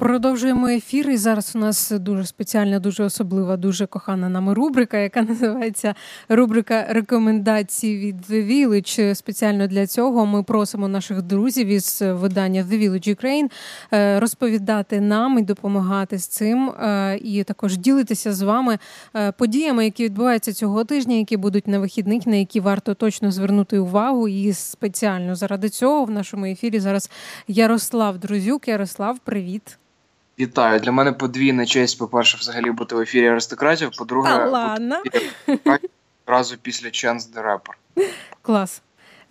Продовжуємо ефір. І зараз у нас дуже спеціальна, дуже особлива, дуже кохана нами рубрика, яка називається рубрика рекомендацій від The Village. Спеціально для цього ми просимо наших друзів із видання The Village Ukraine е, розповідати нам і допомагати з цим, е, і також ділитися з вами е, подіями, які відбуваються цього тижня, які будуть на вихідних, на які варто точно звернути увагу. І спеціально заради цього в нашому ефірі зараз Ярослав Друзюк. Ярослав, привіт. Вітаю. Для мене подвійна честь, по-перше, взагалі бути в ефірі аристократів. По-друге, одразу після Chance the Rapper. Клас.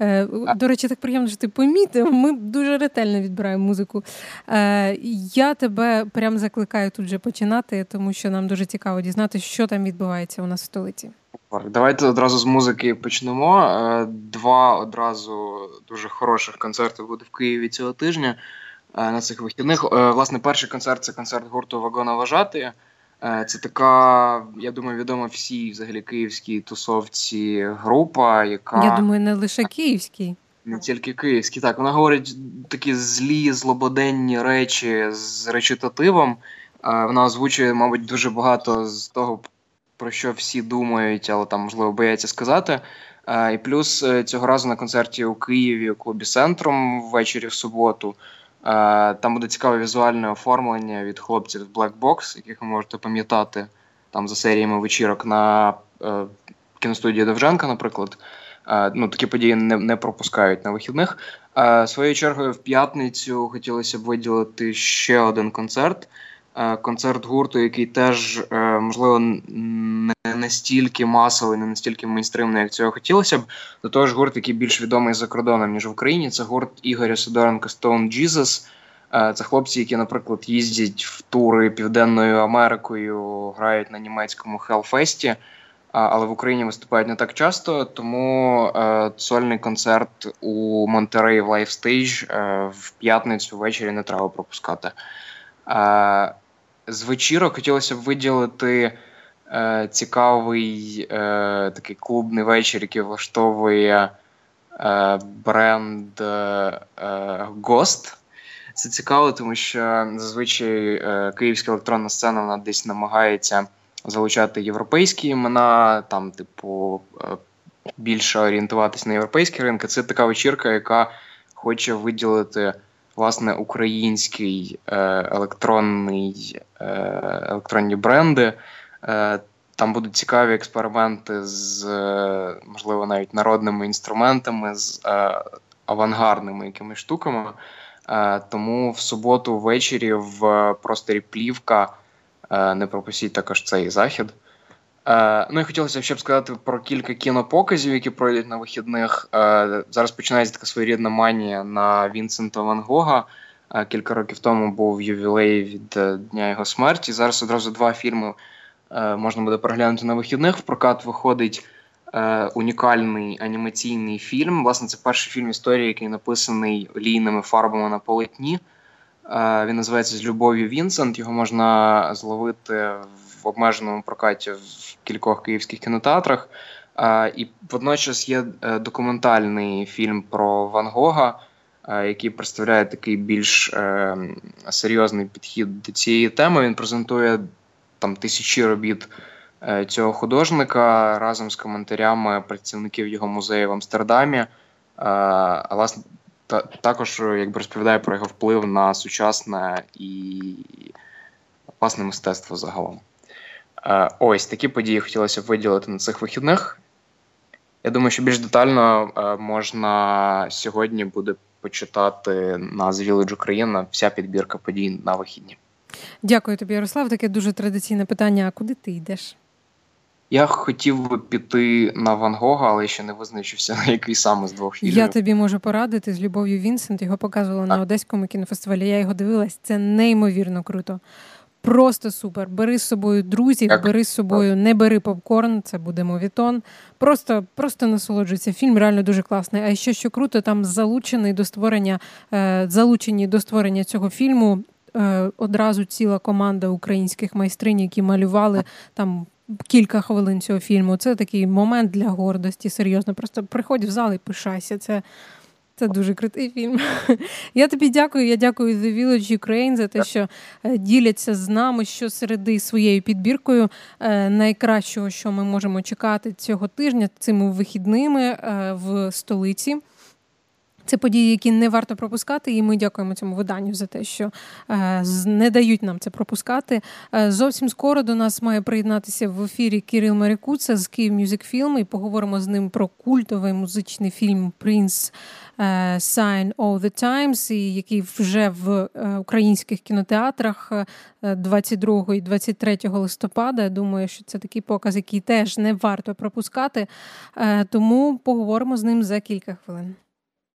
Е, до речі, так приємно, що ти помітив. Ми дуже ретельно відбираємо музику. Е, я тебе прям закликаю тут же починати, тому що нам дуже цікаво дізнатися, що там відбувається у нас в столиці. Давайте одразу з музики почнемо. Е, два одразу дуже хороших концерти буде в Києві цього тижня. Е, на цих вихідних. Е, власне, перший концерт це концерт гурту Вагона Вважати. Е, це така, я думаю, відома всій взагалі київській тусовці група, яка. Я думаю, не лише київській. Не тільки київські, так. Вона говорить такі злі, злободенні речі з речитативом. Вона озвучує, мабуть, дуже багато з того, про що всі думають, але там, можливо, бояться сказати. І плюс цього разу на концерті у Києві у клубі Центром ввечері в суботу. Е, там буде цікаве візуальне оформлення від хлопців Black Box, яких ви можете пам'ятати там за серіями вечірок на е, кіностудії Довженка, наприклад. Е, ну, Такі події не не пропускають на вихідних. Своєю чергою, в п'ятницю хотілося б виділити ще один концерт. Концерт гурту, який теж, можливо, не настільки масовий, не настільки мейнстримний, як цього хотілося б. До того ж, гурт, який більш відомий за кордоном, ніж в Україні, це гурт Ігоря Сидоренка Stoned Jesus. Е, це хлопці, які, наприклад, їздять в тури Південною Америкою, грають на німецькому Hellfest і, але в Україні виступають не так часто. Тому сольний концерт у Monteray Live Stage в п'ятницю ввечері не треба пропускати. З вечірок хотілося б виділити е, цікавий е, такий клубний вечір, який влаштовує е, бренд е, Ghost. Це цікаво, тому що зазвичай е, київська електронна сцена вона десь намагається залучати європейські імена, там, типу, е, більше орієнтуватись на європейські ринки. Це така вечірка, яка хоче виділити власне український е, електронний, е, електронні бренди. Е, там будуть цікаві експерименти з, можливо, навіть народними інструментами, з авангардними якимись штуками. Тому в суботу ввечері в просторі Плівка не пропустіть також цей захід. Е, ну і хотілося ще б сказати про кілька кінопоказів, які пройдуть на вихідних. Е, зараз починається така своєрідна манія на Вінсента Ван Гога. Е, кілька років тому був ювілей від дня його смерті. Зараз одразу два фільми можна буде переглянути на вихідних. В прокат виходить унікальний анімаційний фільм. Власне, це перший фільм історії, який написаний олійними фарбами на полотні. Він називається З любов'ю Вінсент. Його можна зловити в обмеженому прокаті в кількох київських кінотеатрах. І водночас є е, документальний фільм про Ван Гога, е, який представляє такий більш е, серйозний підхід до цієї теми. Він презентує там тисячі робіт цього художника разом з коментарями працівників його музею в Амстердамі. А власне також якби розповідає про його вплив на сучасне і власне мистецтво загалом. Е, ось такі події хотілося б виділити на цих вихідних. Я думаю, що більш детально е, можна сьогодні буде почитати на The Village Україна вся підбірка подій на вихідні. Дякую тобі, Ярослав. Таке дуже традиційне питання: а куди ти йдеш? Я хотів би піти на Ван Гога, але ще не визначився, на який саме з двох фільмів. Я тобі можу порадити з любов'ю Вінсент. Його показували а. на Одеському кінофестивалі. Я його дивилась. Це неймовірно круто. Просто супер. Бери з собою друзів, так. бери з собою, не бери попкорн, це буде мовітон. Просто просто насолоджуйся. Фільм реально дуже класний. А ще що круто, там залучений до створення, е, залучені до створення цього фільму одразу ціла команда українських майстринь, які малювали там. Кілька хвилин цього фільму. Це такий момент для гордості. Серйозно. Просто приходь в зал і пишайся. Це Це дуже крутий фільм. Я тобі дякую. Я дякую The Village Ukraine за те, що е, діляться з нами щосереди своєю підбіркою е, найкращого, що ми можемо чекати цього тижня цими вихідними е, в столиці. Це події, які не варто пропускати, і ми дякуємо цьому виданню за те, що е, не дають нам це пропускати. Е, зовсім скоро до нас має приєднатися в ефірі Кирил Марікуца з Київ Мюзик Філм, і поговоримо з ним про культовий музичний фільм Принц Sign of the Times, який вже в е, українських кінотеатрах 22 і 23 листопада. Я думаю, що це такий показ, який теж не варто пропускати. Тому поговоримо з ним за кілька хвилин.